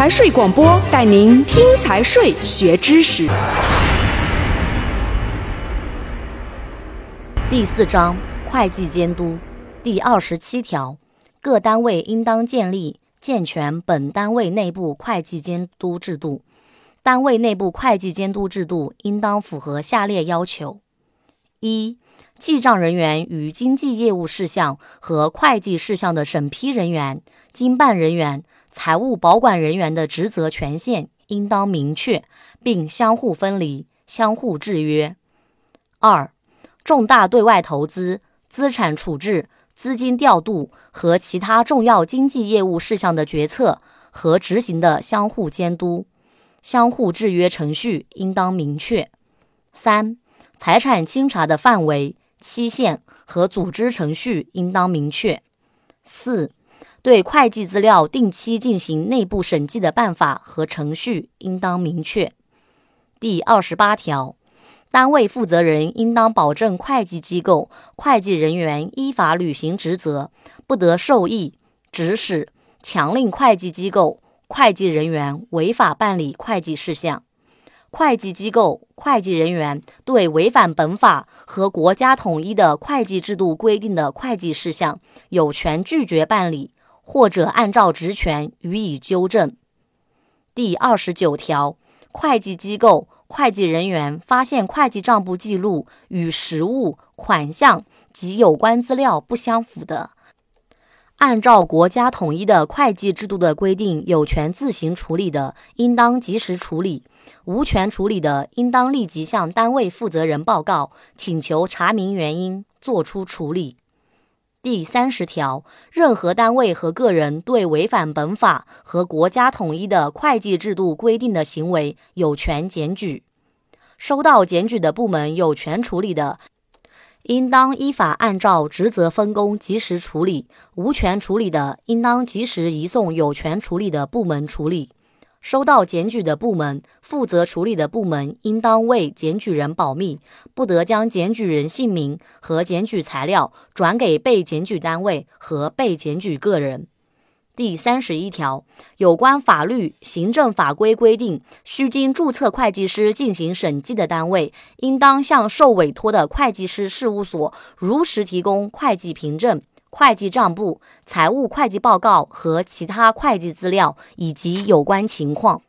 财税广播带您听财税学知识。第四章会计监督第二十七条，各单位应当建立健全本单位内部会计监督制度。单位内部会计监督制度应当符合下列要求：一、记账人员与经济业务事项和会计事项的审批人员、经办人员。财务保管人员的职责权限应当明确，并相互分离、相互制约。二、重大对外投资、资产处置、资金调度和其他重要经济业务事项的决策和执行的相互监督、相互制约程序应当明确。三、财产清查的范围、期限和组织程序应当明确。四、对会计资料定期进行内部审计的办法和程序应当明确。第二十八条，单位负责人应当保证会计机构会计人员依法履行职责，不得授意、指使、强令会计机构会计人员违法办理会计事项。会计机构会计人员对违反本法和国家统一的会计制度规定的会计事项，有权拒绝办理。或者按照职权予以纠正。第二十九条，会计机构会计人员发现会计账簿记录与实物、款项及有关资料不相符的，按照国家统一的会计制度的规定有权自行处理的，应当及时处理；无权处理的，应当立即向单位负责人报告，请求查明原因，作出处理。第三十条，任何单位和个人对违反本法和国家统一的会计制度规定的行为，有权检举。收到检举的部门有权处理的，应当依法按照职责分工及时处理；无权处理的，应当及时移送有权处理的部门处理。收到检举的部门，负责处理的部门应当为检举人保密，不得将检举人姓名和检举材料转给被检举单位和被检举个人。第三十一条，有关法律、行政法规规定，需经注册会计师进行审计的单位，应当向受委托的会计师事务所如实提供会计凭证。会计账簿、财务会计报告和其他会计资料以及有关情况。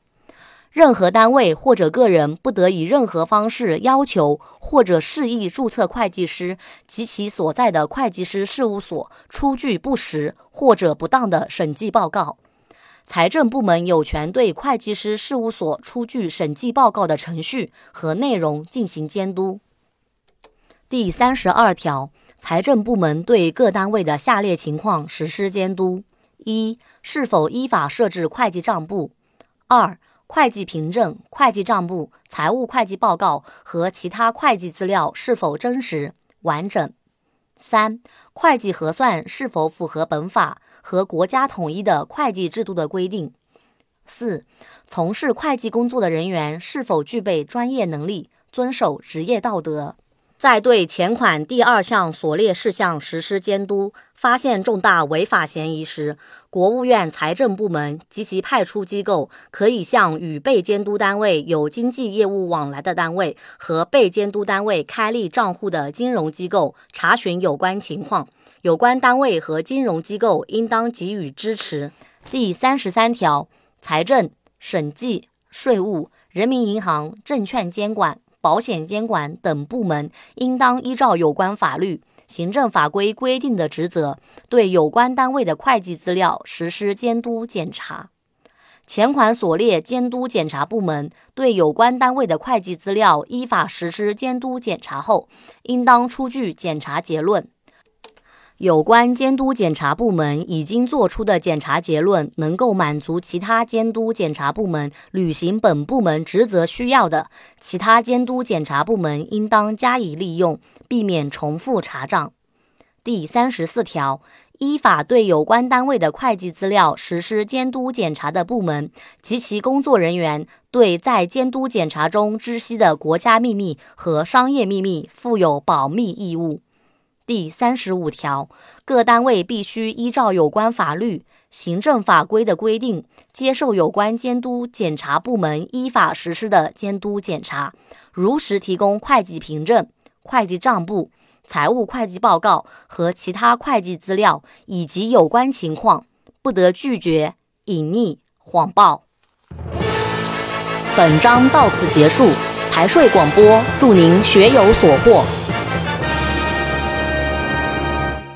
任何单位或者个人不得以任何方式要求或者示意注册会计师及其所在的会计师事务所出具不实或者不当的审计报告。财政部门有权对会计师事务所出具审计报告的程序和内容进行监督。第三十二条。财政部门对各单位的下列情况实施监督：一、是否依法设置会计账簿；二、会计凭证、会计账簿、财务会计报告和其他会计资料是否真实完整；三、会计核算是否符合本法和国家统一的会计制度的规定；四、从事会计工作的人员是否具备专业能力，遵守职业道德。在对前款第二项所列事项实施监督，发现重大违法嫌疑时，国务院财政部门及其派出机构可以向与被监督单位有经济业务往来的单位和被监督单位开立账户的金融机构查询有关情况，有关单位和金融机构应当给予支持。第三十三条，财政、审计、税务、人民银行、证券监管。保险监管等部门应当依照有关法律、行政法规规定的职责，对有关单位的会计资料实施监督检查。前款所列监督检查部门对有关单位的会计资料依法实施监督检查后，应当出具检查结论。有关监督检查部门已经作出的检查结论能够满足其他监督检查部门履行本部门职责需要的，其他监督检查部门应当加以利用，避免重复查账。第三十四条，依法对有关单位的会计资料实施监督检查的部门及其工作人员，对在监督检查中知悉的国家秘密和商业秘密负有保密义务。第三十五条，各单位必须依照有关法律、行政法规的规定，接受有关监督检查部门依法实施的监督检查，如实提供会计凭证、会计账簿、财务会计报告和其他会计资料，以及有关情况，不得拒绝、隐匿、谎报。本章到此结束。财税广播，祝您学有所获。